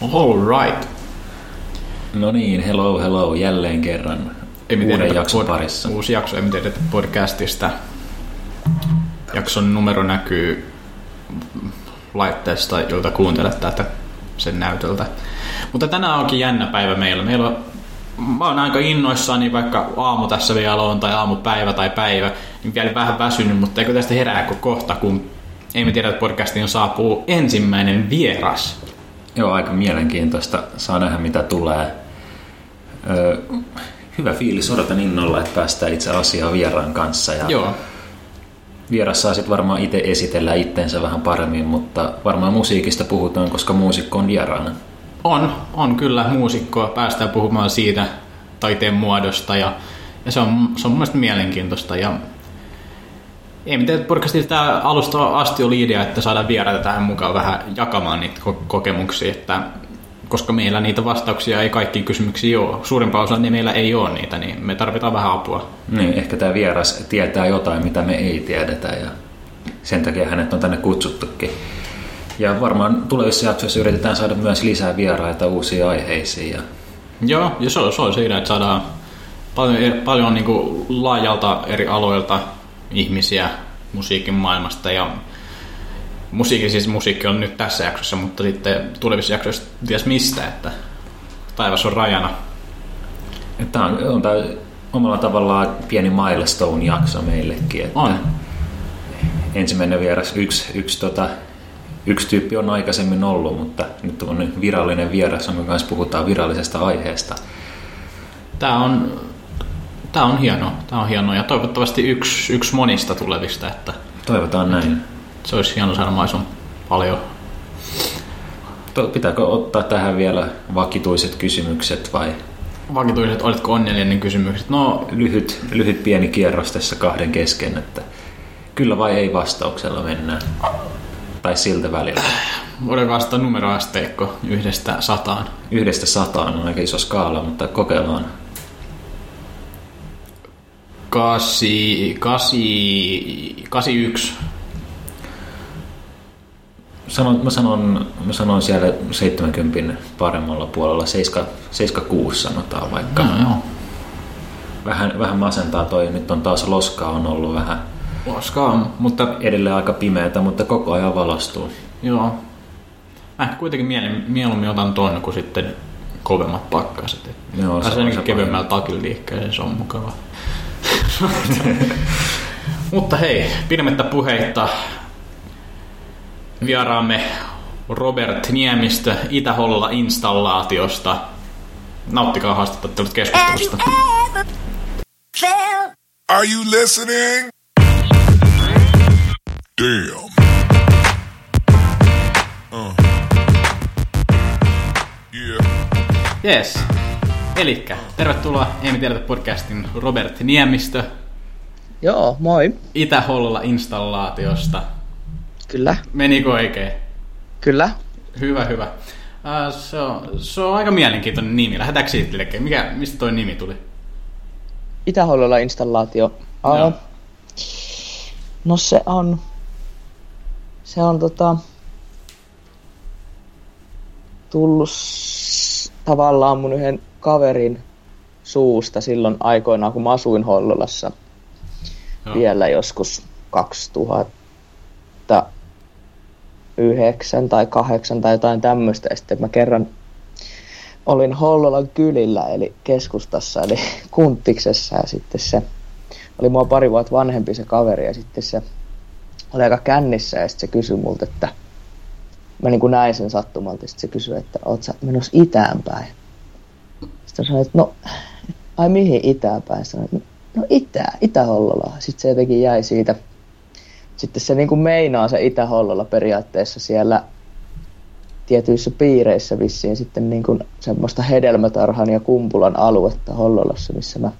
All right. No niin, hello, hello, jälleen kerran Emme uuden jakson pod- parissa. Uusi jakso Emme podcastista. Jakson numero näkyy laitteesta, jolta kuuntelet tätä sen näytöltä. Mutta tänään onkin jännä päivä meillä. Meillä on, mä oon aika innoissani, vaikka aamu tässä vielä on, tai aamupäivä tai päivä, niin vielä vähän väsynyt, mutta eikö tästä herää kohta, kun Emme tiedä, että podcastiin saapuu ensimmäinen vieras. Joo, aika mielenkiintoista. Saa nähdä, mitä tulee. Öö, hyvä fiilis, odotan innolla, että päästään itse asiaan vieraan kanssa. Ja Joo, Vieras saa sitten varmaan itse esitellä itteensä vähän paremmin, mutta varmaan musiikista puhutaan, koska muusikko on vieraana. On, on kyllä muusikkoa. Päästään puhumaan siitä taiteen muodosta ja, ja se, on, se on mun mielestä mielenkiintoista. Ja ei mitään, podcastissa tämä alusta asti oli idea, että saadaan vieraita tähän mukaan vähän jakamaan niitä ko- kokemuksia, että koska meillä niitä vastauksia ei kaikkiin kysymyksiin ole. Suurimpaa osa niin meillä ei ole niitä, niin me tarvitaan vähän apua. Niin, ehkä tämä vieras tietää jotain, mitä me ei tiedetä ja sen takia hänet on tänne kutsuttukin. Ja varmaan tulevissa jaksoissa yritetään saada myös lisää vieraita uusiin aiheisiin. Ja Joo, ja se on, se on siinä, että saadaan paljon, paljon niin kuin laajalta eri aloilta ihmisiä musiikin maailmasta ja musiikki, siis musiikki on nyt tässä jaksossa, mutta sitten tulevissa jaksoissa ties mistä, että taivas on rajana. Tämä on, on tää omalla tavallaan pieni milestone-jakso meillekin. Että On. Ensimmäinen vieras, yksi, yksi, tota, yksi tyyppi on aikaisemmin ollut, mutta nyt on virallinen vieras, jonka kanssa puhutaan virallisesta aiheesta. Tämä on, tämä on hienoa, tämä on hienoa ja toivottavasti yksi, yksi monista tulevista, että Toivotaan näin. se olisi hieno saada mahdollisimman paljon. To- Pitääkö ottaa tähän vielä vakituiset kysymykset vai Vakituiset, olitko onnellinen kysymykset? No, lyhyt, lyhyt pieni kierros tässä kahden kesken, että kyllä vai ei vastauksella mennään. Tai siltä välillä. voidaan vastata numeroasteikko yhdestä sataan. Yhdestä sataan on aika iso skaala, mutta kokeillaan. Kasi, kasi, kasi yksi. Sanon, mä, sanon, mä sanon siellä 70 paremmalla puolella, 7, 76 sanotaan vaikka. No, joo. Vähän, vähän masentaa toi, nyt on taas loskaa on ollut vähän Koska on, mutta edelleen aika pimeätä, mutta koko ajan valostuu. joo. Mä ehkä kuitenkin mielen, mieluummin otan ton kuin sitten kovemmat pakkaset. Joo, se se kevyemmällä takilla liikkeeseen, se on mukava. mutta hei, pidemmittä puheitta vieraamme Robert Niemistö Itä-Holla installaatiosta. Nauttikaa haastattelut keskustelusta. Are you listening? Damn. Uh. Yeah. Yes. Elikkä, tervetuloa Emme tiedetä podcastin Robert Niemistö Joo, moi. Itä-Hollola installaatiosta. Kyllä, Menikö oikein? kyllä. Hyvä, hyvä. Uh, se, on, se on aika mielenkiintoinen nimi. Lähdetäänkö siitä liikkeelle? Mikä, mistä toi nimi tuli? Itä-Hollola installaatio. Aa, Joo. No se on... Se on tota... Tullut tavallaan mun yhden kaverin suusta silloin aikoinaan, kun mä asuin Hollolassa Joo. vielä joskus 2009 tai 8 tai jotain tämmöistä. Ja sitten mä kerran olin Hollolan kylillä, eli keskustassa, eli Kunttiksessa, ja sitten se oli mua pari vuotta vanhempi se kaveri, ja sitten se oli aika kännissä, ja sitten se kysyi multa, että mä niin kuin näin sen sattumalta, sitten se kysyi, että oot sä menossa itään päin? Sitten sanoin, että no, ai mihin itään päin? Sanoin, no itää, Itä-Hollola. Sitten se jotenkin jäi siitä. Sitten se niin kuin meinaa se Itä-Hollola periaatteessa siellä tietyissä piireissä vissiin sitten niin kuin semmoista hedelmätarhan ja kumpulan aluetta Hollolassa, missä mä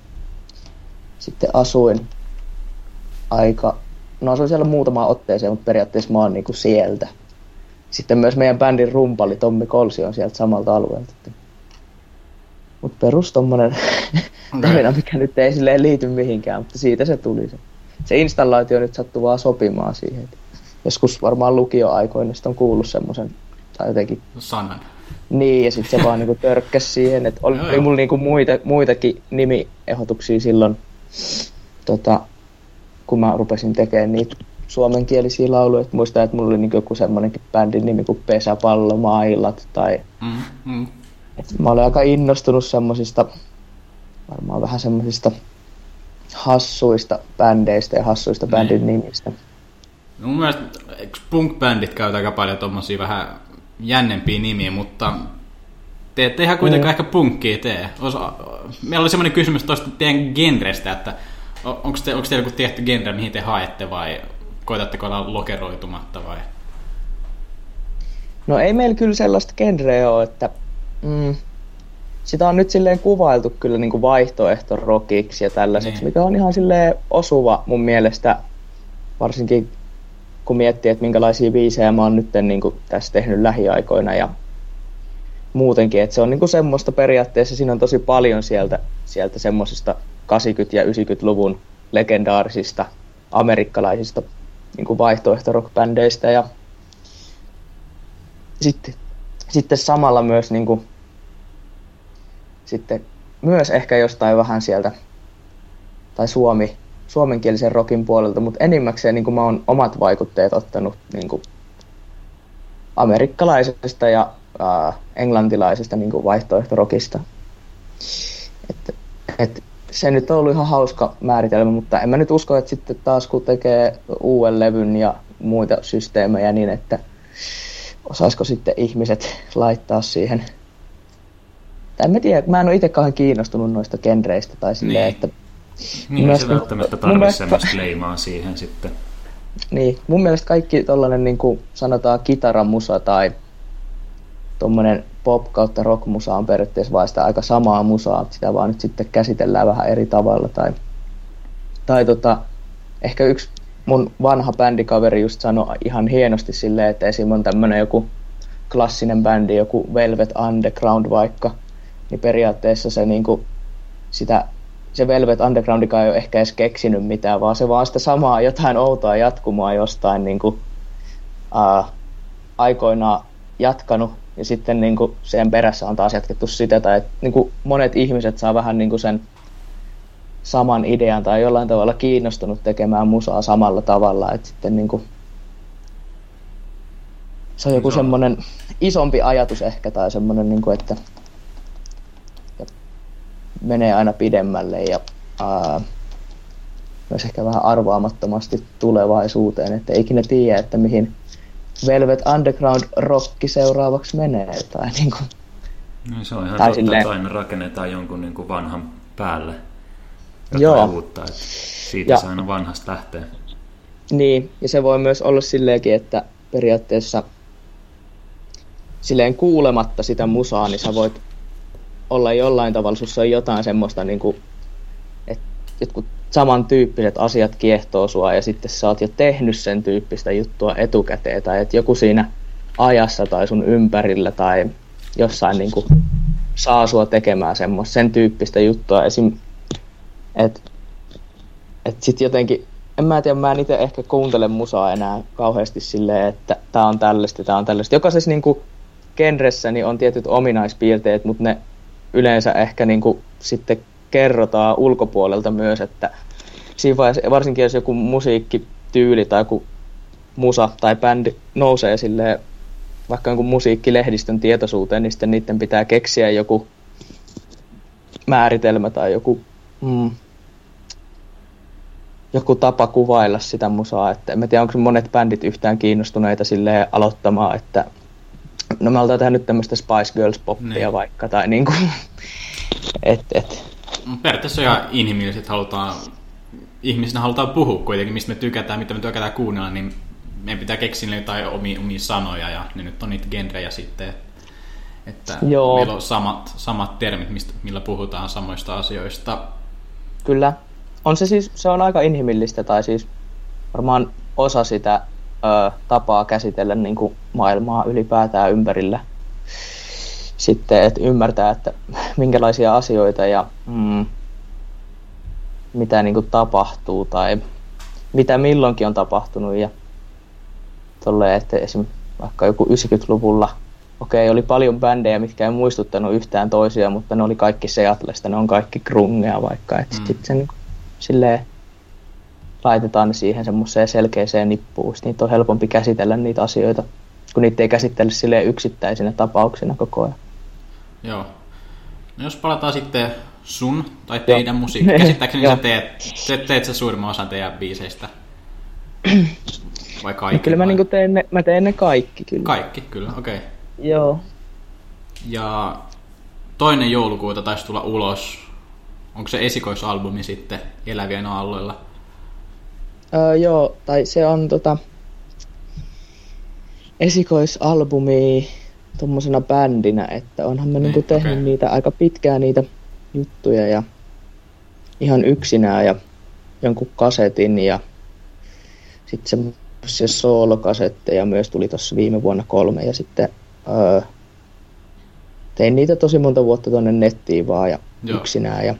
sitten asuin aika, no asuin siellä muutamaan otteeseen, mutta periaatteessa mä oon niin kuin sieltä. Sitten myös meidän bändin rumpali Tommi Kolsi on sieltä samalta alueelta. Mutta perus tommonen tarina, mikä nyt ei silleen liity mihinkään, mutta siitä se tuli se. Se installaatio nyt sattuu vaan sopimaan siihen. Joskus varmaan lukioaikoina sitten on kuullut semmoisen, tai jotenkin Sanan. Niin, ja sitten se vaan niinku törkkäsi siihen, että oli, oli mulla niinku muita, muitakin nimiehdotuksia silloin, tota, kun mä rupesin tekemään niitä suomenkielisiä lauluja. Et muistan, että mulla oli niinku joku semmoinenkin bändin nimi kuin Pesäpallomailat, tai Mm, mm. Et mä olen aika innostunut semmosista, varmaan vähän semmosista hassuista bändeistä ja hassuista bändin nimistä. No Mun mielestä punk-bändit käytä aika paljon tommosia vähän jännempiä nimiä, mutta te ette ihan kuitenkaan ehkä punkkia tee. Os, meillä oli semmoinen kysymys tuosta teidän genrestä, että onko te, onko teillä joku tietty genre, mihin te haette vai koetatteko olla lokeroitumatta vai? No ei meillä kyllä sellaista genreä ole, että mm, sitä on nyt silleen kuvailtu kyllä niin kuin vaihtoehtorokiksi ja tällaiseksi, Niin. mikä on ihan silleen osuva mun mielestä, varsinkin kun miettii, että minkälaisia biisejä mä oon nyt niin kuin tässä tehnyt lähiaikoina ja muutenkin, että se on niin kuin semmoista periaatteessa, siinä on tosi paljon sieltä, sieltä semmoisista 80- ja 90-luvun legendaarisista amerikkalaisista niin kuin vaihtoehtorockbändeistä ja sitten, sitten samalla myös niin kuin, sitten myös ehkä jostain vähän sieltä tai suomi, suomenkielisen rockin puolelta, mutta enimmäkseen niin kuin mä oon omat vaikutteet ottanut niin kuin amerikkalaisesta ja äh, englantilaisesta niin kuin vaihtoehtorokista. Et, et, se nyt on ollut ihan hauska määritelmä, mutta en mä nyt usko, että sitten taas kun tekee uuden levyn ja muita systeemejä, niin että osaisiko sitten ihmiset laittaa siihen. Tai mä tiedä, mä en ole itse kiinnostunut noista genreistä tai silleen, Niin. että Niin, ei se välttämättä tarvitse mielestä- semmoista leimaa siihen sitten. Niin, mun mielestä kaikki tollanen niin kuin sanotaan kitaramusa tai tommonen pop kautta rockmusa on periaatteessa vaan sitä aika samaa musaa, sitä vaan nyt sitten käsitellään vähän eri tavalla tai, tai tota, ehkä yksi mun vanha bändikaveri just sanoi ihan hienosti silleen, että esim. on tämmönen joku klassinen bändi, joku Velvet Underground vaikka, niin periaatteessa se niinku sitä se Velvet Undergroundikaan ei ole ehkä edes keksinyt mitään, vaan se vaan sitä samaa jotain outoa jatkumoa jostain niin kuin, ää, aikoinaan jatkanut ja sitten niin kuin, sen perässä on taas jatkettu sitä, tai että niin kuin, monet ihmiset saa vähän niin kuin sen saman idean tai jollain tavalla kiinnostunut tekemään musaa samalla tavalla, että sitten niin kuin, se on joku semmoinen isompi ajatus ehkä tai semmoinen, niin kuin, että menee aina pidemmälle ja ää, myös ehkä vähän arvaamattomasti tulevaisuuteen, että ei ikinä tiedä, että mihin Velvet Underground rocki seuraavaksi menee. Tai niin kuin, No, se on ihan Tai totta, silleen- että aina rakennetaan jonkun niin kuin vanhan päälle jotain Joo. uutta. Että siitä Ja- se aina vanhasta lähtee. Niin, ja se voi myös olla silleenkin, että periaatteessa silleen kuulematta sitä musaa, niin sä voit olla jollain tavalla, sussa on jotain semmoista, niin kuin, että jotkut samantyyppiset asiat kiehtoo sua ja sitten sä oot jo tehnyt sen tyyppistä juttua etukäteen tai että joku siinä ajassa tai sun ympärillä tai jossain niin kuin, saa sua tekemään semmoista, sen tyyppistä juttua esim. että et sit jotenkin, en mä tiedä, mä en itse ehkä kuuntele musaa enää kauheasti silleen, että tää on tällaista, tää on tällaista. Jokaisessa niinku genressä niin on tietyt ominaispiirteet, mutta ne yleensä ehkä niinku sitten kerrotaan ulkopuolelta myös, että siinä vaiheessa, varsinkin jos joku musiikkityyli tai joku musa tai bändi nousee silleen vaikka jonkun musiikkilehdistön tietoisuuteen, niin sitten niiden pitää keksiä joku määritelmä tai joku mm, joku tapa kuvailla sitä musaa, että en tiedä, onko monet bändit yhtään kiinnostuneita silleen aloittamaan, että no me oltaan tehnyt tämmöistä Spice Girls poppia Niin. vaikka, tai niinku, et, et, Mut Periaatteessa ihan inhimilliset halutaan, ihmisinä halutaan puhua kuitenkin, mistä me tykätään, mitä me tykätään kuunnella, niin meidän pitää keksiä jotain omia, omia sanoja, ja ne nyt on niitä genrejä sitten, että Joo. meillä on samat, samat termit, mistä, millä puhutaan samoista asioista. kyllä. On se siis, se on aika inhimillistä, tai siis varmaan osa sitä ö, tapaa käsitellä niin kuin maailmaa ylipäätään ympärillä. Sitten, että ymmärtää, että minkälaisia asioita ja mm, mitä niin kuin tapahtuu tai mitä milloinkin on tapahtunut ja tolleen, että esim. vaikka joku 90-luvulla okei, oli paljon bändejä, mitkä ei muistuttanut yhtään toisia, mutta ne oli kaikki Seatlesta, ne on kaikki grungea vaikka, että mm. sitten sen silleen laitetaan ne siihen semmoiseen selkeäseen nippuun, sitten niitä on helpompi käsitellä niitä asioita, kun niitä ei käsittele silleen yksittäisinä tapauksina koko ajan. Joo. No jos palataan sitten sun tai teidän musiikkiin, käsittääkseni sä teet, teet, teet sä suurimman osan teidän biiseistä? Vai kaikki? No kyllä mä, vai? niinku teen ne, mä teen ne kaikki kyllä. Kaikki, kyllä, okei. Okay. Joo. Ja toinen joulukuuta taisi tulla ulos. Onko se esikoisalbumi sitten Elävien aalloilla? Öö, joo, tai se on tota esikoisalbumi tuommoisena bändinä, että onhan niinku Niin, tehnyt okei. niitä aika pitkään niitä juttuja ja ihan yksinään ja jonkun kasetin ja sitten semmoisia soolokasetteja myös tuli tuossa viime vuonna kolme ja sitten öö, tein niitä tosi monta vuotta tuonne nettiin vaan ja. Joo. yksinään. Ja,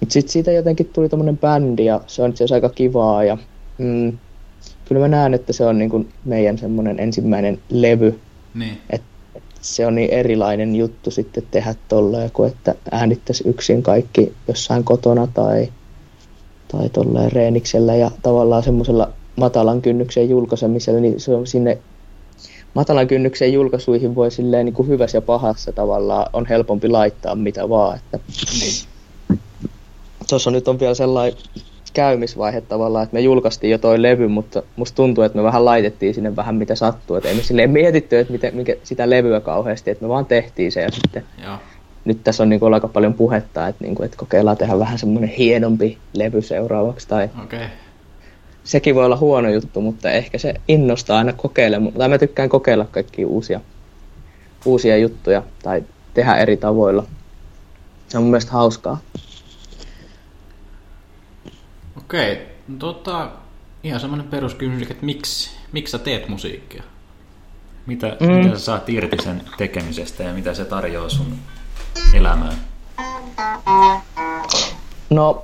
mutta sitten siitä jotenkin tuli tommonen bändi ja se on itse asiassa aika kivaa ja mm, kyllä mä näen, että se on niinku meidän semmoinen ensimmäinen levy, Niin, se on niin erilainen juttu sitten tehdä tolleen, kuin että äänittäisi yksin kaikki jossain kotona tai, tai tolleen reeniksellä ja tavallaan semmoisella matalan kynnyksen julkaisemisella, niin se on sinne matalan kynnyksen julkaisuihin voi silleen niin kuin hyvässä ja pahassa tavallaan on helpompi laittaa mitä vaan. Että niin. Tuossa nyt on vielä sellainen käymisvaihe tavallaan, että me julkaistiin jo toi levy, mutta musta tuntuu, että me vähän laitettiin sinne vähän mitä sattuu. Että ei me silleen mietitty, että miten, mikä, sitä levyä kauheasti, että me vaan tehtiin se ja sitten Joo. nyt tässä on niin aika paljon puhetta, että, niin kuin, että kokeillaan tehdä vähän semmoinen hienompi levy seuraavaksi tai. Okay. sekin voi olla huono juttu, mutta ehkä se innostaa aina kokeilemaan. Tai mä tykkään kokeilla kaikkia uusia, uusia juttuja tai tehdä eri tavoilla. Se on mun mielestä hauskaa. Okei. No, tota, ihan semmoinen peruskysymys, että miksi, miksi sä teet musiikkia? Mitä, mm. mitä sä saat irti sen tekemisestä ja mitä se tarjoaa sun elämään? No,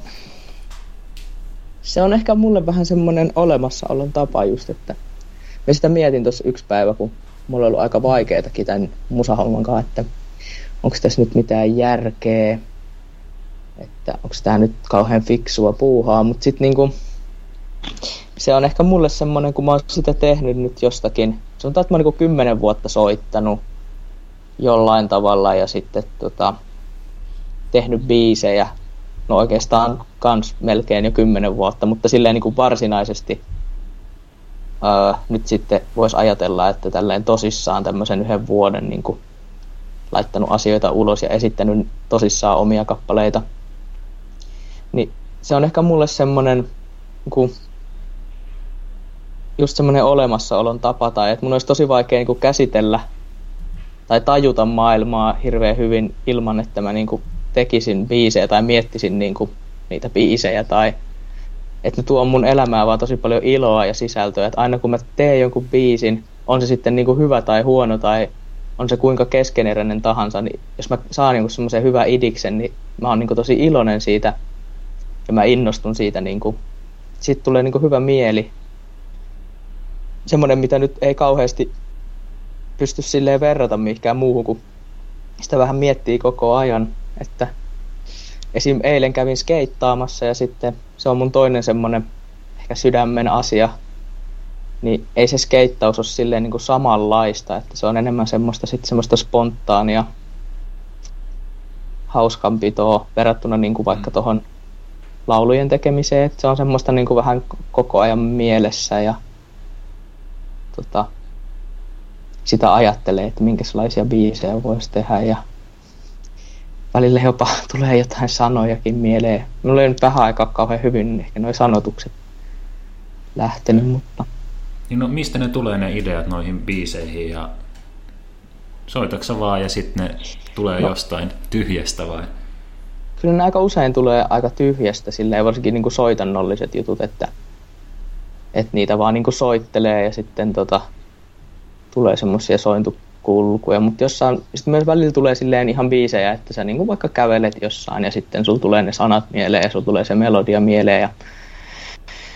se on ehkä mulle vähän semmoinen olemassaolon tapa just, että mä sitä mietin tuossa yksi päivä, kun mulla on ollut aika vaikeatakin tämän musahomman kanssa, että onko tässä nyt mitään järkeä, että onko tämä nyt kauhean fiksua puuhaa, mutta sitten niinku, se on ehkä mulle semmoinen, kun mä oon sitä tehnyt nyt jostakin, sanotaan, että mä oon niinku kymmenen vuotta soittanut jollain tavalla ja sitten tota, tehnyt biisejä, no oikeastaan kans melkein jo kymmenen vuotta, mutta silleen niin kuin varsinaisesti öö, nyt sitten voisi ajatella, että tälleen tosissaan tämmöisen yhden vuoden niin kuin laittanut asioita ulos ja esittänyt tosissaan omia kappaleita. Niin se on ehkä mulle semmoinen niin just semmoinen olemassaolon tapa, tai että mun olisi tosi vaikea niin kuin käsitellä tai tajuta maailmaa hirveän hyvin ilman, että mä niin kuin tekisin biisejä tai miettisin niin kuin niitä biisejä tai että ne tuo mun elämään vaan tosi paljon iloa ja sisältöä, että aina kun mä teen jonkun biisin, on se sitten niin kuin hyvä tai huono tai on se kuinka keskeneräinen tahansa, niin jos mä saan niin semmoisen hyvän idiksen, niin mä oon niin kuin tosi iloinen siitä ja mä innostun siitä, niin kuin, siitä tulee niin kuin hyvä mieli. Semmoinen, mitä nyt ei kauheasti pysty silleen verrata mihinkään muuhun, kun sitä vähän miettii koko ajan, että esim. eilen kävin skeittaamassa ja sitten se on mun toinen semmonen ehkä sydämen asia, niin ei se skeittaus ole silleen niin kuin samanlaista, että se on enemmän semmoista, sit semmoista spontaania hauskanpitoa verrattuna niin kuin vaikka tuohon laulujen tekemiseen, että se on semmoista niin kuin vähän koko ajan mielessä ja tota, sitä ajattelee, että minkälaisia biisejä voisi tehdä ja välillä jopa tulee jotain sanojakin mieleen. Mulla ei nyt vähän aikaa kauhean hyvin niin ehkä nuo sanotukset lähtenyt, mutta Niin no, mistä ne tulee ne ideat noihin biiseihin ja soitaksa vaan ja sitten ne tulee no. jostain tyhjästä vai? Kyllä ne aika usein tulee aika tyhjästä, silleen varsinkin niin kuin soitannolliset jutut, että, että niitä vaan niin kuin soittelee ja sitten tota, tulee semmoisia sointukulkuja, mutta jossain, sitten myös välillä tulee silleen ihan biisejä, että sä niin kuin vaikka kävelet jossain ja sitten sulla tulee ne sanat mieleen ja sulla tulee se melodia mieleen ja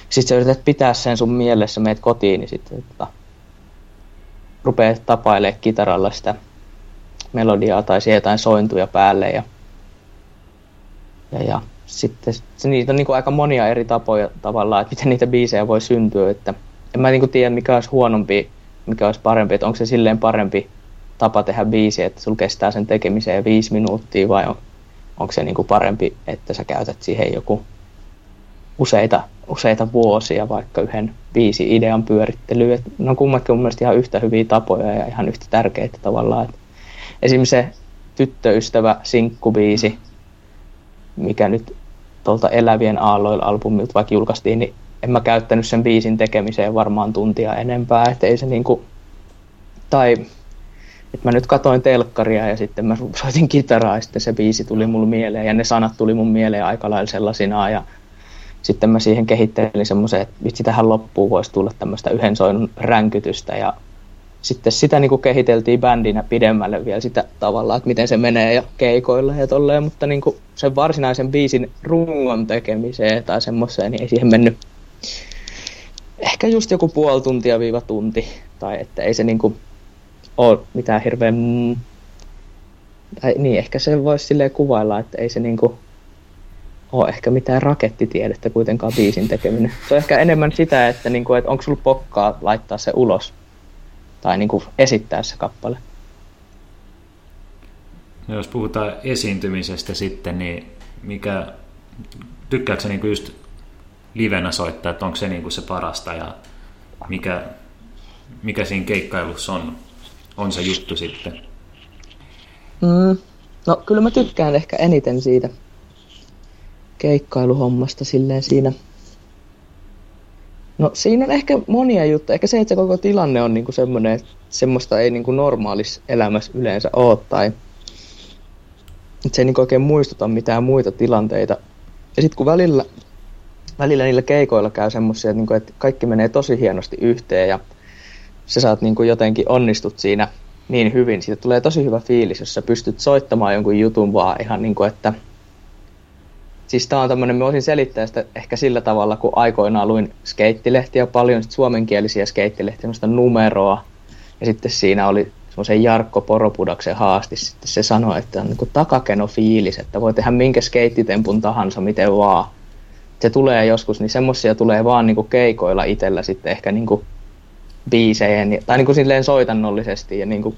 sitten sä yrität pitää sen sun mielessä, meet kotiin, niin sitten tota, rupeaa tapailemaan kitaralla sitä melodiaa tai siihen jotain sointuja päälle ja, ja, ja sitten se, niitä on niin kuin aika monia eri tapoja tavallaan, että miten niitä biisejä voi syntyä, että en mä niin kuin tiedä mikä olisi huonompi, mikä olisi parempi, että onko se silleen parempi tapa tehdä biisi, että sulla kestää sen tekemiseen viisi minuuttia vai on, onko se niin kuin parempi, että sä käytät siihen joku useita, useita vuosia vaikka yhden biisi idean pyörittelyyn. Et ne on kummatkin mun mielestä ihan yhtä hyviä tapoja ja ihan yhtä tärkeitä tavallaan. Et esimerkiksi se tyttöystävä sinkkubiisi, mikä nyt tuolta Elävien aalloilla albumilta vaikka julkaistiin, niin en mä käyttänyt sen biisin tekemiseen varmaan tuntia enempää, että ei se niinku, tai että mä nyt katoin telkkaria ja sitten mä soitin kitaraa ja sitten se biisi tuli mulle mieleen ja ne sanat tuli mun mieleen aika lailla sellaisina ja sitten mä siihen kehittelin semmoisen, että vitsi tähän loppuun voisi tulla tämmöistä yhden soinun ränkytystä ja sitten sitä niin kuin kehiteltiin bändinä pidemmälle vielä sitä tavalla, että miten se menee ja keikoilla ja tolleen, mutta niin kuin sen varsinaisen biisin rungon tekemiseen tai semmoiseen, niin ei siihen mennyt ehkä just joku puoli tuntia viiva tunti, tai että ei se niin kuin ole mitään hirveän... Tai niin, ehkä se voisi silleen kuvailla, että ei se niin kuin ole ehkä mitään rakettitiedettä kuitenkaan biisin tekeminen. Se on ehkä enemmän sitä, että, niin kuin, että onko sulla pokkaa laittaa se ulos tai niin kuin esittää se kappale. No, jos puhutaan esiintymisestä sitten, niin mikä, tykkääkö niin just livenä soittaa, että onko se niin kuin se parasta ja mikä, mikä siinä keikkailussa on, on se juttu sitten? Mm, no kyllä mä tykkään ehkä eniten siitä keikkailuhommasta silleen siinä. No siinä on ehkä monia juttuja. Ehkä se, että se koko tilanne on niinku semmoinen, että semmoista ei niinku normaalissa elämässä yleensä ole. Tai että se ei niinku oikein muistuta mitään muita tilanteita. Ja sitten kun välillä, välillä niillä keikoilla käy semmoisia, että, niinku, että kaikki menee tosi hienosti yhteen ja sä saat niinku jotenkin onnistut siinä niin hyvin. Siitä tulee tosi hyvä fiilis, jos sä pystyt soittamaan jonkun jutun vaan ihan niin kuin, että siis tää on tämmönen, mä voisin selittää sitä ehkä sillä tavalla, kun aikoinaan luin skeittilehtiä paljon, sit suomenkielisiä skeittilehtiä, semmoista numeroa, ja sitten siinä oli semmoisen Jarkko Poropudaksen haasti, sitten se sanoi, että on niin takakeno fiilis, että voi tehdä minkä skeittitempun tahansa, miten vaan. Se tulee joskus, niin semmoisia tulee vaan niin keikoilla itsellä sitten ehkä niin biisejä, tai niin kuin silleen soitannollisesti, ja niin kuin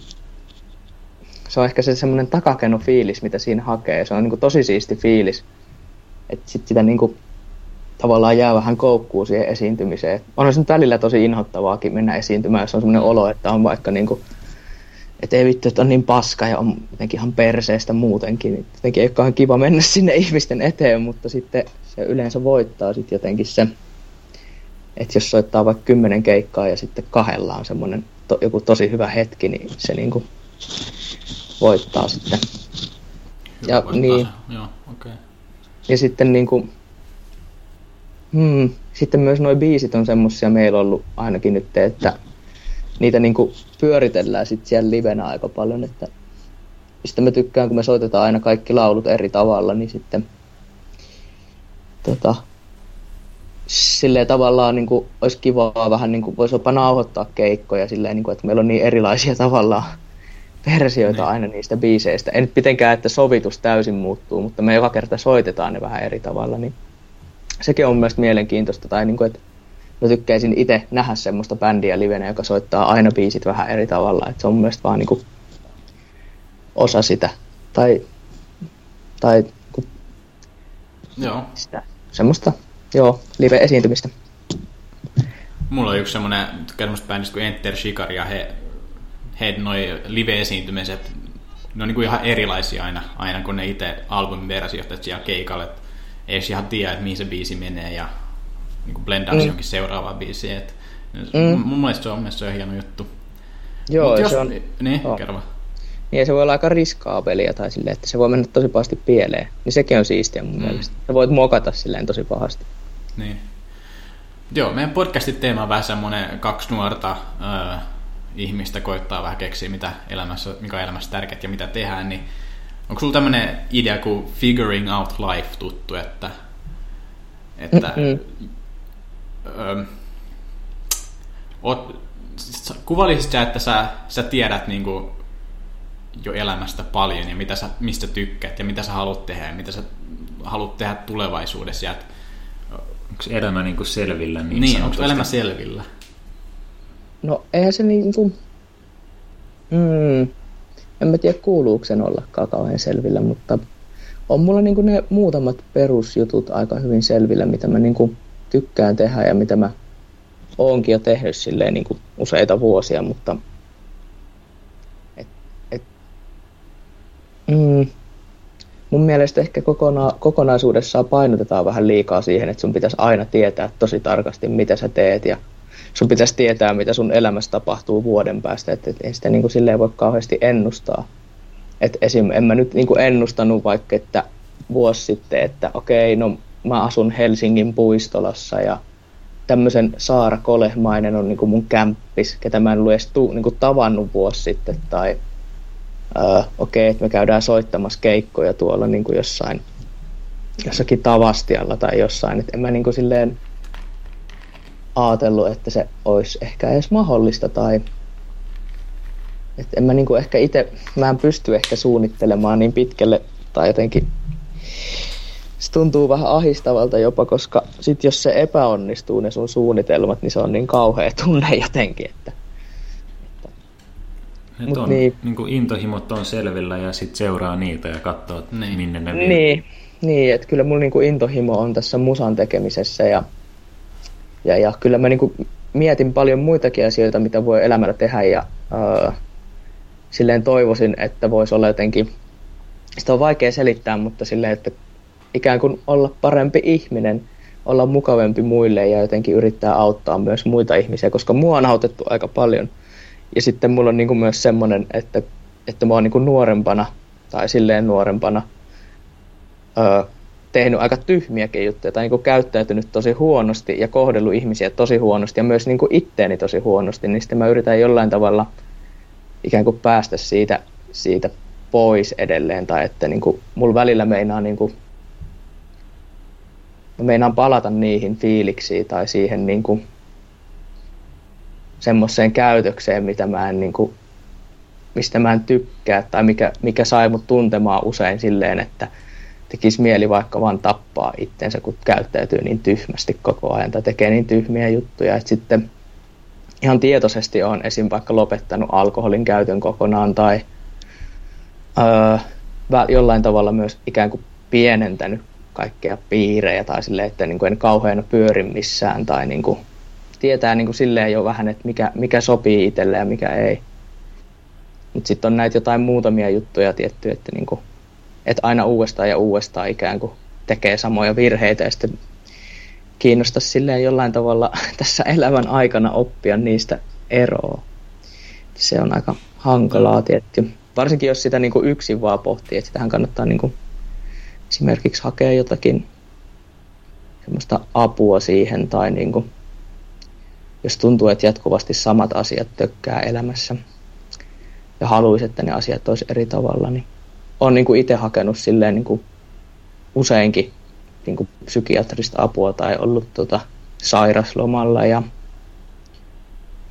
se on ehkä se semmoinen takakeno fiilis, mitä siinä hakee. Se on niin kuin tosi siisti fiilis että sit sitä niinku tavallaan jää vähän koukkuun siihen esiintymiseen. On se nyt välillä tosi inhottavaakin mennä esiintymään, jos on semmoinen olo, että on vaikka niinku, että ei vittu, että on niin paska ja on jotenkin ihan perseestä muutenkin. Niin jotenkin ei olekaan kiva mennä sinne ihmisten eteen, mutta sitten se yleensä voittaa sitten jotenkin se, että jos soittaa vaikka kymmenen keikkaa ja sitten kahdella on semmoinen to, joku tosi hyvä hetki, niin se niinku voittaa sitten. Hyvä ja voittaa niin, se. Joo, okei. Okay. Ja sitten niin kuin, hmm, sitten myös nuo biisit on semmosia meillä ollut ainakin nyt, että niitä niin kuin pyöritellään sitten siellä livenä aika paljon, että sitten mä tykkään, kun me soitetaan aina kaikki laulut eri tavalla, niin sitten tota, silleen tavallaan niin kuin, olisi kivaa vähän, niin kuin, voisi jopa nauhoittaa keikkoja silleen, niin kuin, että meillä on niin erilaisia tavallaan versioita Niin. aina niistä biiseistä. Ei nyt mitenkään, että sovitus täysin muuttuu, mutta me joka kerta soitetaan ne vähän eri tavalla, niin sekin on mielestä mielenkiintoista. Tai niin kuin, että mä tykkäisin itse nähdä semmoista bändiä livenä, joka soittaa aina biisit vähän eri tavalla. Että se on mun mielestä vaan niin kuin osa sitä. Tai, tai kun Joo. sitä, semmoista, joo, live-esiintymistä. Mulla on yksi semmonen, tykkään bändistä kuin Enter Shikari ja he, he noi live-esiintymiset, ne on niinku ihan erilaisia aina, aina kun ne itse albumin versiot, että siellä keikalle, että ei edes ihan tiedä, että mihin se biisi menee ja niinku blendaa mm. Mm. johonkin seuraavaan biisiin. Et, Mm. Mun mielestä se on, mielestä se on hieno juttu. Joo, Mut jos, se on, Niin, joo. kerro niin se voi olla aika riskaapelia tai silleen, että se voi mennä tosi pahasti pieleen. Niin sekin on siistiä mun Mm. mielestä. Sä voit mokata silleen tosi pahasti. Niin. Joo, meidän podcastin teema on vähän semmoinen kaksi nuorta ö, ihmistä koittaa vähän keksiä, mitä elämässä, mikä on elämässä tärkeää ja mitä tehdään, niin onko sulla tämmöinen idea kuin figuring out life tuttu, että, että Mm-mm. ö, oot, kuvailisit sä, että sä, sä tiedät niin kuin jo elämästä paljon ja mitä sä, mistä tykkäät ja mitä sä haluat tehdä ja mitä sä haluat tehdä tulevaisuudessa. Ja et, Onko elämä niin kuin selvillä? Niin, niin onko elämä selvillä? No eihän se niinku... Mm, en mä tiedä kuuluuko sen ollakaan kauhean selvillä, mutta on mulla niinku ne muutamat perusjutut aika hyvin selvillä, mitä mä niinku tykkään tehdä ja mitä mä oonkin jo tehnyt silleen niinku useita vuosia, mutta et, et, mm, mun mielestä ehkä kokona, kokonaisuudessaan painotetaan vähän liikaa siihen, että sun pitäisi aina tietää tosi tarkasti, mitä sä teet ja sun pitäisi tietää, mitä sun elämässä tapahtuu vuoden päästä, että et ei sitä niin kuin silleen voi kauheasti ennustaa. Et esim. en mä nyt niin kuin ennustanut vaikka, että vuosi sitten, että okei, no mä asun Helsingin puistolassa ja tämmöisen Saara Kolehmainen on niin kuin mun kämppis, ketä mä en ollut edes tuu, niin kuin tavannut vuosi sitten, tai öö, okei, että me käydään soittamassa keikkoja tuolla niin kuin jossain, jossakin Tavastialla tai jossain, että en mä niin kuin silleen ajatellut, että se olisi ehkä edes mahdollista tai että en mä niinku ehkä itse, mä en pysty ehkä suunnittelemaan niin pitkälle tai jotenkin se tuntuu vähän ahistavalta jopa, koska sit jos se epäonnistuu ne sun suunnitelmat, niin se on niin kauhea tunne jotenkin, että Et Mut on, niin. niin. Niin kuin intohimot on selvillä ja sitten seuraa niitä ja katsoo, Niin. niin. minne ne vie. Niin, niin että kyllä mulla niinku intohimo on tässä musan tekemisessä ja, ja, ja kyllä mä niinku mietin paljon muitakin asioita, mitä voi elämällä tehdä ja öö, silleen toivoisin, että voisi olla jotenkin, sitä on vaikea selittää, mutta silleen, että ikään kuin olla parempi ihminen, olla mukavempi muille ja jotenkin yrittää auttaa myös muita ihmisiä, koska mua on autettu aika paljon. Ja sitten mulla on niinku myös semmoinen, että, että mä oon niinku nuorempana tai silleen nuorempana öö, tehnyt aika tyhmiäkin juttuja tai niinku käyttäytynyt tosi huonosti ja kohdellut ihmisiä tosi huonosti ja myös niinku itteeni tosi huonosti, niin sitten mä yritän jollain tavalla ikään kuin päästä siitä, siitä pois edelleen tai että niinku, mulla välillä meinaa niinku, mä meinaan palata niihin fiiliksiin tai siihen niinku, semmoiseen käytökseen, mitä mä en niinku, mistä mä en tykkää tai mikä, mikä sai mut tuntemaan usein silleen, että tekisi mieli vaikka vaan tappaa itsensä, kun käyttäytyy niin tyhmästi koko ajan tai tekee niin tyhmiä juttuja, että sitten ihan tietoisesti on esim. vaikka lopettanut alkoholin käytön kokonaan tai öö, jollain tavalla myös ikään kuin pienentänyt kaikkea piirejä tai silleen, että niin kuin en kauheana pyöri missään tai niin kuin tietää niin kuin silleen jo vähän, että mikä, mikä sopii itselle ja mikä ei. Mutta sitten on näitä jotain muutamia juttuja tietty, että, niin kuin, että aina uudestaan ja uudestaan ikään kuin tekee samoja virheitä ja sitten kiinnostaa silleen jollain tavalla tässä elämän aikana oppia niistä eroa. Se on aika hankalaa tietty. Varsinkin jos sitä niin kuin yksin vaan pohtii, että sitähän kannattaa niin kuin esimerkiksi hakea jotakin semmoista apua siihen tai niin kuin, jos tuntuu, että jatkuvasti samat asiat tökkää elämässä ja haluaisi, että ne asiat olisi eri tavalla, niin on niin kuin itse hakenut silleen niin kuin useinkin niin kuin psykiatrista apua tai ollut tota, sairaslomalla ja,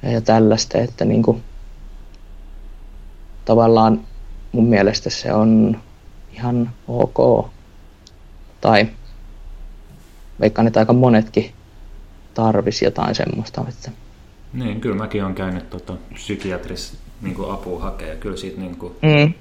ja tällaista, että niin kuin, tavallaan mun mielestä se on ihan ok. Tai veikkaan, että aika monetkin tarvisi jotain semmoista. Että... Niin, kyllä mäkin olen käynyt tota, psykiatrissa niin apua hakea ja kyllä siitä niin kuin, Mm.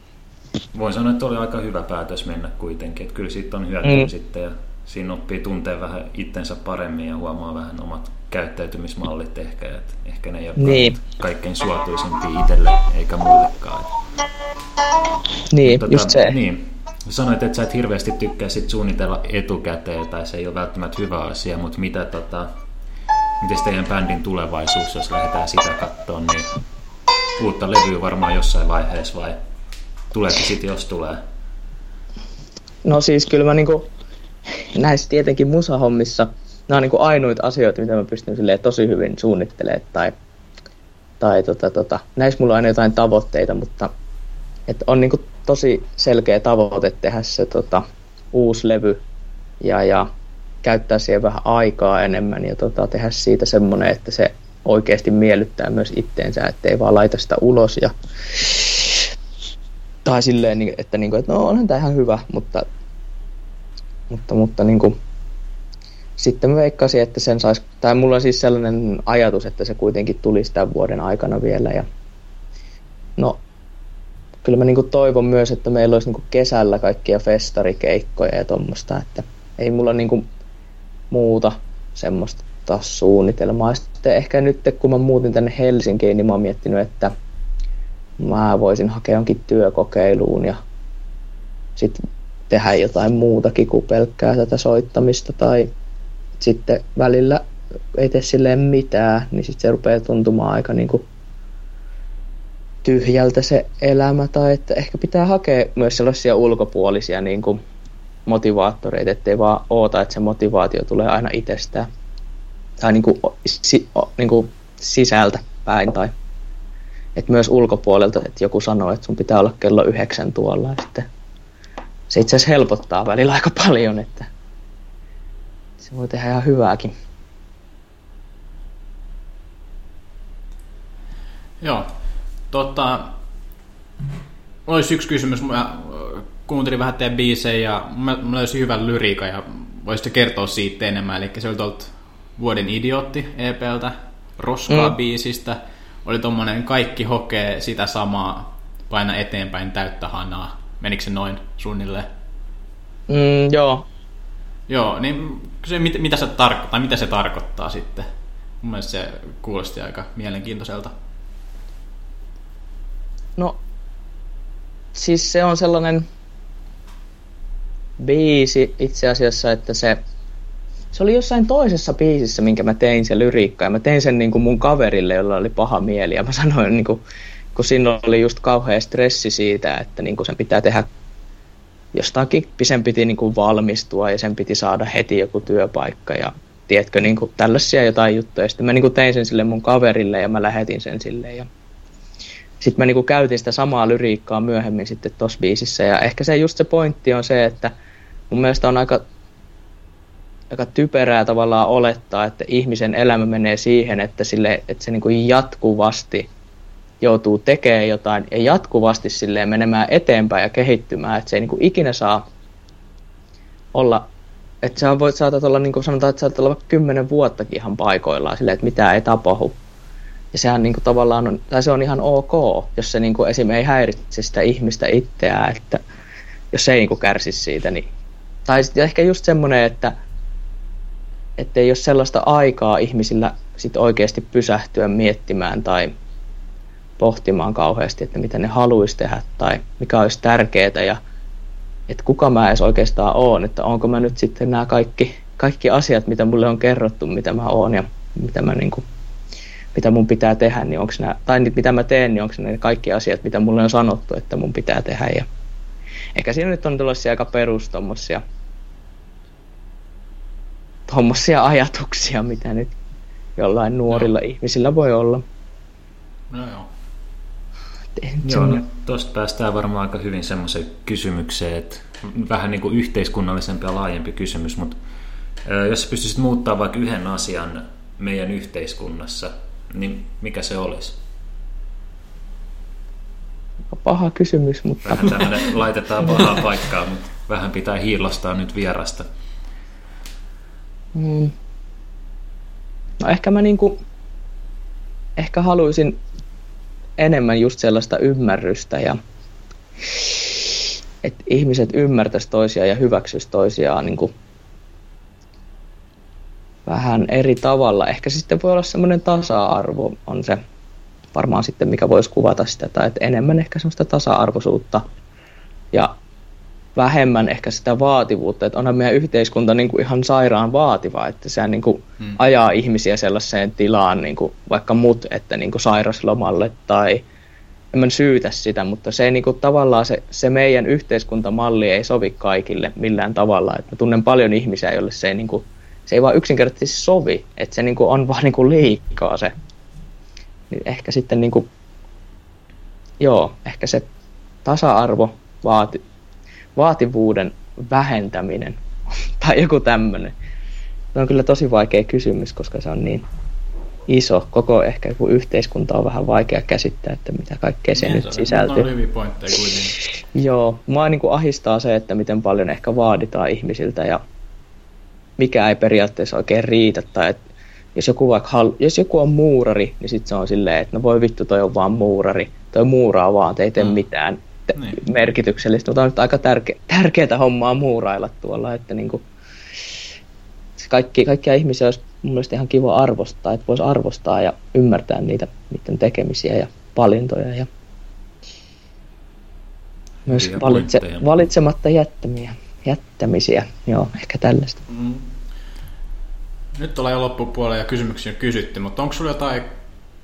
Voin sanoa, että oli aika hyvä päätös mennä kuitenkin. Että kyllä siitä on hyötyä Mm. sitten ja siinä oppii tuntee vähän itsensä paremmin ja huomaa vähän omat käyttäytymismallit ehkä. Et ehkä ne ei ole Niin. kaikkein suotuisimpia itselle eikä muillekaan. Niin, Tota, just se. Niin. Sanoit, että sä et hirveästi tykkää sit suunnitella etukäteen tai se ei ole välttämättä hyvä asia, mutta mitä tota, miten teidän bändin tulevaisuus, jos lähdetään sitä katsomaan, niin uutta levyä varmaan jossain vaiheessa vai tuleeko sitten jos tulee? No siis kyllä mä niinku, näissä tietenkin musahommissa, nämä on niinku ainoita asioita, mitä mä pystyn tosi hyvin suunnittelemaan tai, tai tota, tota, näissä mulla on aina jotain tavoitteita, mutta et on niinku tosi selkeä tavoite tehdä se tota, uusi levy ja, ja käyttää siihen vähän aikaa enemmän ja tota, tehdä siitä semmoinen, että se oikeasti miellyttää myös itteensä, ettei vaan laita sitä ulos ja tai silleen, niin, että, niin kuin, että no onhan tämä ihan hyvä, mutta, mutta, mutta niin kuin, sitten mä veikkasin, että sen saisi, tai mulla on siis sellainen ajatus, että se kuitenkin tulisi tämän vuoden aikana vielä ja no kyllä mä niin toivon myös, että meillä olisi niin kesällä kaikkia festarikeikkoja ja tuommoista, että ei mulla niin muuta semmoista suunnitelmaa. Sitten ehkä nyt kun mä muutin tänne Helsinkiin, niin mä oon miettinyt, että mä voisin hakea jonkin työkokeiluun ja sitten tehdä jotain muutakin kuin pelkkää tätä soittamista tai sitten välillä ei tee silleen mitään, niin sitten se rupeaa tuntumaan aika niin kuin tyhjältä se elämä tai että ehkä pitää hakea myös sellaisia ulkopuolisia niin kuin motivaattoreita, ettei vaan oota, että se motivaatio tulee aina itsestään tai niin kuin, si, niin kuin sisältä päin tai että myös ulkopuolelta, että joku sanoo, että sun pitää olla kello yhdeksän tuolla ja sitten se itse asiassa helpottaa välillä aika paljon, että se voi tehdä ihan hyvääkin. Joo, Tota, olisi yksi kysymys. Mä kuuntelin vähän teidän biisejä ja mä, mä löysin hyvän lyriikan ja voisitte kertoa siitä enemmän. Eli se oli tuolta Vuoden idiootti EPltä, Roskaa mm. biisistä. Oli tommonen kaikki hokee sitä samaa, paina eteenpäin täyttä hanaa. Menikö se noin suunnilleen? Mm, joo. Joo, niin se, mit, mitä, se tarkoittaa, mitä se tarkoittaa sitten? Mun mielestä se kuulosti aika mielenkiintoiselta. No, siis se on sellainen biisi itse asiassa, että se, se oli jossain toisessa biisissä, minkä mä tein se lyriikka, ja mä tein sen niin kuin mun kaverille, jolla oli paha mieli, ja mä sanoin, niin kuin, kun siinä oli just kauhea stressi siitä, että niin kuin sen pitää tehdä jostakin, sen piti niin kuin valmistua, ja sen piti saada heti joku työpaikka, ja tiedätkö, niin kuin tällaisia jotain juttuja. Sitten mä niin kuin tein sen sille mun kaverille, ja mä lähetin sen sille, ja sitten mä niinku käytin sitä samaa lyriikkaa myöhemmin sitten tossa biisissä. Ja ehkä se just se pointti on se, että mun mielestä on aika, aika typerää tavallaan olettaa, että ihmisen elämä menee siihen, että, sille, että se niinku jatkuvasti joutuu tekemään jotain ja jatkuvasti silleen menemään eteenpäin ja kehittymään, että se ei niinku ikinä saa olla, että sä voit saatat olla, niin kuin sanotaan, että saatat olla kymmenen vuottakin ihan paikoillaan silleen, että mitään ei tapahdu ja sehän niin kuin tavallaan on, tai se on ihan ok, jos se niin kuin esim. ei häiritse sitä ihmistä itseään, että jos se ei niin kuin kärsi siitä. Niin. Tai sitten ehkä just semmoinen, että ei ole sellaista aikaa ihmisillä sit oikeasti pysähtyä miettimään tai pohtimaan kauheasti, että mitä ne haluaisi tehdä tai mikä olisi tärkeää ja että kuka mä edes oikeastaan oon, että onko mä nyt sitten nämä kaikki, kaikki asiat, mitä mulle on kerrottu, mitä mä oon ja mitä mä niin kuin mitä mun pitää tehdä, niin onko nämä, tai mitä mä teen, niin onko ne kaikki asiat, mitä mulle on sanottu, että mun pitää tehdä. Ja ehkä siinä nyt on tällaisia aika perus tommosia, tommosia ajatuksia, mitä nyt jollain nuorilla no. ihmisillä voi olla. No joo. Joo, no, tuosta päästään varmaan aika hyvin semmoiseen kysymykseen, että vähän niin kuin yhteiskunnallisempi ja laajempi kysymys, mutta jos pystyisit muuttaa vaikka yhden asian meidän yhteiskunnassa, niin mikä se olisi? Paha kysymys, mutta... Vähän tämmöinen laitetaan pahaa paikkaa, mutta vähän pitää hiilostaa nyt vierasta. Mm. No ehkä mä niinku... Ehkä haluaisin enemmän just sellaista ymmärrystä ja että ihmiset ymmärtäisi toisiaan ja hyväksyisi toisiaan niin kuin vähän eri tavalla. Ehkä sitten voi olla semmoinen tasa-arvo, on se varmaan sitten, mikä voisi kuvata sitä, tai että enemmän ehkä semmoista tasa-arvoisuutta ja vähemmän ehkä sitä vaativuutta, että onhan meidän yhteiskunta niin kuin ihan sairaan vaativa, että se niin kuin hmm. ajaa ihmisiä sellaiseen tilaan, niin kuin vaikka mut, että niin kuin sairaslomalle tai en mä syytä sitä, mutta se niin kuin, tavallaan se, se meidän yhteiskuntamalli ei sovi kaikille millään tavalla. että mä tunnen paljon ihmisiä, joille se ei niin kuin, se ei vaan yksinkertaisesti sovi, että se niinku on vaan niinku liikaa se. Niin ehkä sitten niinku, joo, ehkä se tasa-arvo, vaati, vaativuuden vähentäminen tai joku tämmöinen. Se on kyllä tosi vaikea kysymys, koska se on niin iso. Koko ehkä joku yhteiskunta on vähän vaikea käsittää, että mitä kaikkea se Niin, nyt se sisältyy. On hyviä pointteja kuitenkin. Joo, mua niin ahistaa se, että miten paljon ehkä vaaditaan ihmisiltä ja mikä ei periaatteessa oikein riitä. Tai et, jos, joku vaikka hal- jos joku on muurari, niin sitten se on silleen, että no voi vittu, toi on vaan muurari. Toi muuraa vaan, te ei tee Mm. mitään Niin. merkityksellistä. Mutta on nyt aika tärke- tärkeää hommaa muurailla tuolla, että niin kuin, kaikki, kaikkia ihmisiä olisi mun mielestä ihan kiva arvostaa, että voisi arvostaa ja ymmärtää niitä, niiden tekemisiä ja valintoja ja myös Hyviä valitse, pointteja. valitsematta jättämiä, jättämisiä. Joo, ehkä tällaista. Mm. Nyt ollaan jo loppupuolella ja kysymyksiä on kysytty, mutta onko sulla jotain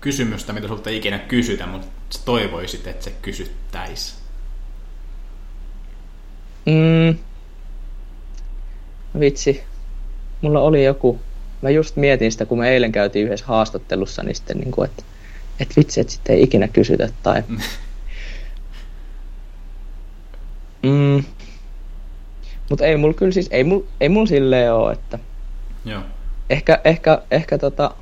kysymystä, mitä sulta ei ikinä kysytä, mutta toivoisit, että se kysyttäis? Mm. Vitsi. Mulla oli joku, mä just mietin sitä, kun me eilen käytiin yhdessä haastattelussa, niin sitten niin kuin, että, että vitsi, että sitten ei ikinä kysytä tai... Mm. Mutta ei mulla kyllä siis, ei mulla, ei mulla silleen oo, että Joo. ehkä, ehkä, ehkä tota...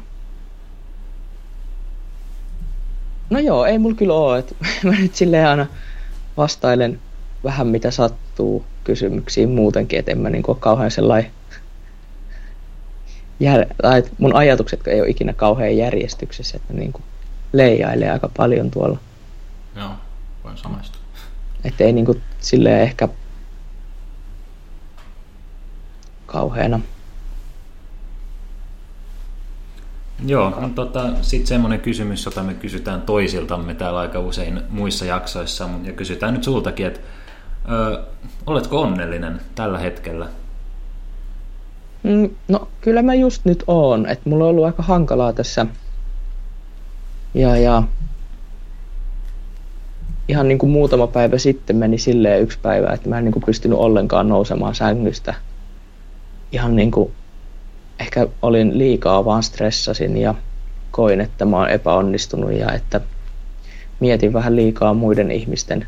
No joo, ei mulla kyllä oo, että mä nyt silleen aina vastailen vähän mitä sattuu kysymyksiin muutenkin, että en mä niinku ole kauhean sellainen jär... tai mun ajatukset ei ole ikinä kauhean järjestyksessä, että ne niinku leijailee aika paljon tuolla. Joo, voin samaistua. Että ei niinku silleen ehkä kauheana. Joo, no, tota, sitten semmoinen kysymys, jota me kysytään toisiltamme täällä aika usein muissa jaksoissa, ja kysytään nyt sultakin, että ö, oletko onnellinen tällä hetkellä? Mm, no kyllä mä just nyt oon, että mulla on ollut aika hankalaa tässä. Ja, ja ihan niin kuin muutama päivä sitten meni silleen yksi päivä, että mä en niin kuin pystynyt ollenkaan nousemaan sängystä. Ihan niin kuin, ehkä olin liikaa vaan stressasin ja koin, että mä oon epäonnistunut ja että mietin vähän liikaa muiden ihmisten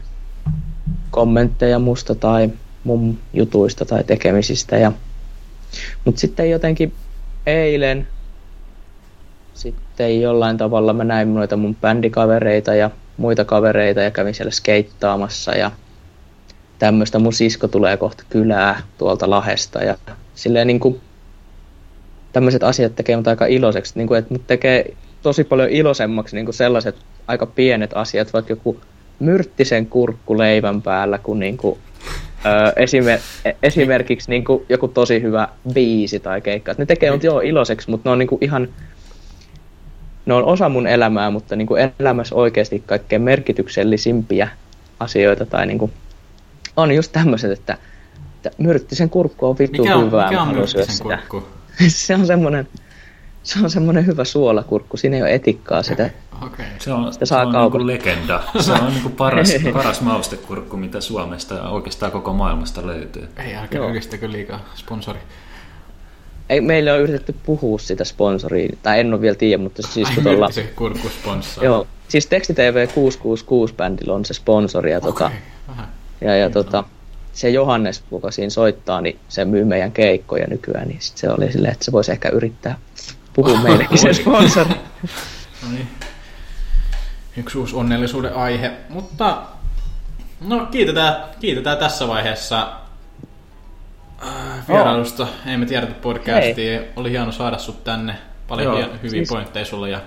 kommentteja musta tai mun jutuista tai tekemisistä ja mutta sitten jotenkin eilen sitten jollain tavalla mä näin noita mun bändikavereita ja muita kavereita ja kävin siellä skeittaamassa ja tämmöistä. Mun sisko tulee kohta kylää tuolta Lahesta ja silleen niin kuin tämmöiset asiat tekee mut aika iloiseksi, niin kuin, että mut tekee tosi paljon iloisemmaksi niin kuin sellaiset aika pienet asiat, vaikka joku myrttisen kurkku leivän päällä, niin kuin, Öö, esimer- e- esimerkiksi niin kuin joku tosi hyvä biisi tai keikka. Et Ne tekee mut joo iloiseksi, mutta ne on niin kuin ihan ne on osa mun elämää, mutta niin kuin elämässä oikeasti kaikkein merkityksellisimpiä asioita tai niin kuin, on just tämmöiset, että, että myrttisen kurkku on vittu Mikä on, hyvää. mikä on myrttisen sitä. kurkku? se on semmoinen se on semmoinen hyvä suolakurkku, siinä ei ole etikkaa sitä. Okei. Se on, Sitä se saa on kaupan. niin legenda. Se on niin paras, paras maustekurkku, mitä Suomesta ja oikeastaan koko maailmasta löytyy. Ei älkää ylistäkö liikaa sponsori. Ei, meillä on yritetty puhua sitä sponsoria, tai en ole vielä tiedä, mutta siis Ai kun tuolla, myrttisen kurkku sponssaa. joo, siis Teksti TV 666 bändillä on se sponsori, ja, Okei, tota, ja, ja tota, se Johannes, joka siinä soittaa, niin se myy meidän keikkoja nykyään, niin sit se oli silleen, että se voisi ehkä yrittää puhua meillekin sen sponsori. No niin. Yksi uusi onnellisuuden aihe. Mutta no kiitetään, kiitetään tässä vaiheessa äh, vierailusta. Ei me tiedetä podcastia. Oli hieno saada sut tänne. Paljon Joo, hyviä siis- pointteja sulla. Ja...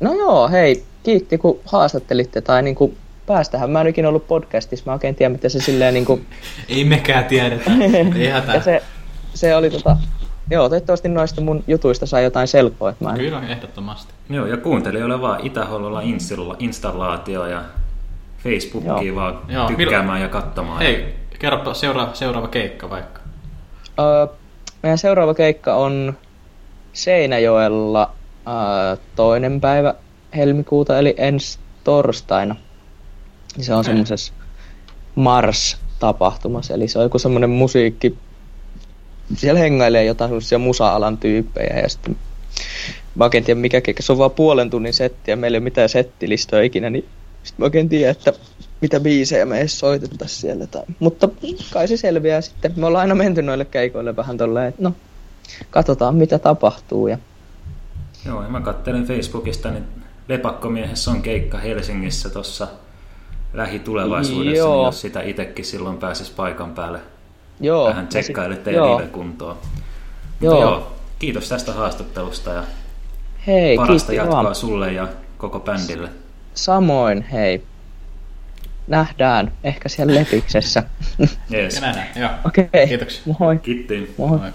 No joo, hei, kiitti kun haastattelitte, tai niin kuin, päästähän mä en ikinä ollut podcastissa, mä oikein tiedä, mitä se silleen niin kuin, Ei mekään tiedetä. Ei hätää. se, se oli tota, joo, toivottavasti noista mun jutuista sai jotain selkoa, että mä en, Kyllä, ehdottomasti. Joo, ja kuuntelijoille vaan Itä-Hollolla installa- installaatio ja Facebookiin Joo. vaan Joo, tykkäämään ja katsomaan. Hei, kerropa seuraava, seuraava keikka vaikka. Öö, meidän seuraava keikka on Seinäjoella öö, toinen päivä helmikuuta, eli ensi torstaina. Se on semmoisessa Mars-tapahtumassa, eli se on joku semmoinen musiikki, siellä hengailee jotain semmoisia musa-alan tyyppejä ja sitten mä oikein tiedä mikä keikka, se on vaan puolen tunnin setti ja meillä ei ole mitään settilistoja ikinä, niin sitten mä oikein tiedä, että mitä biisejä me edes soitettaisiin siellä. Tai... Mutta kai se selviää sitten. Me ollaan aina menty noille keikoille vähän tolleen, että no, katsotaan mitä tapahtuu. Ja Joo, ja mä kattelin Facebookista, niin Lepakkomiehessä on keikka Helsingissä tuossa lähitulevaisuudessa, Joo. niin jos sitä itsekin silloin pääsis paikan päälle Joo. vähän tsekkailette joo. ja live-kuntoon. Joo. Mutta joo, kiitos tästä haastattelusta ja Hei, parasta kiitos jatkoa vaan. sulle ja koko bändille. Samoin, hei. Nähdään ehkä siellä Lepiksessä. Joo. Okei. Kiitoksia. Moi. Kiitti. Moi. Moi.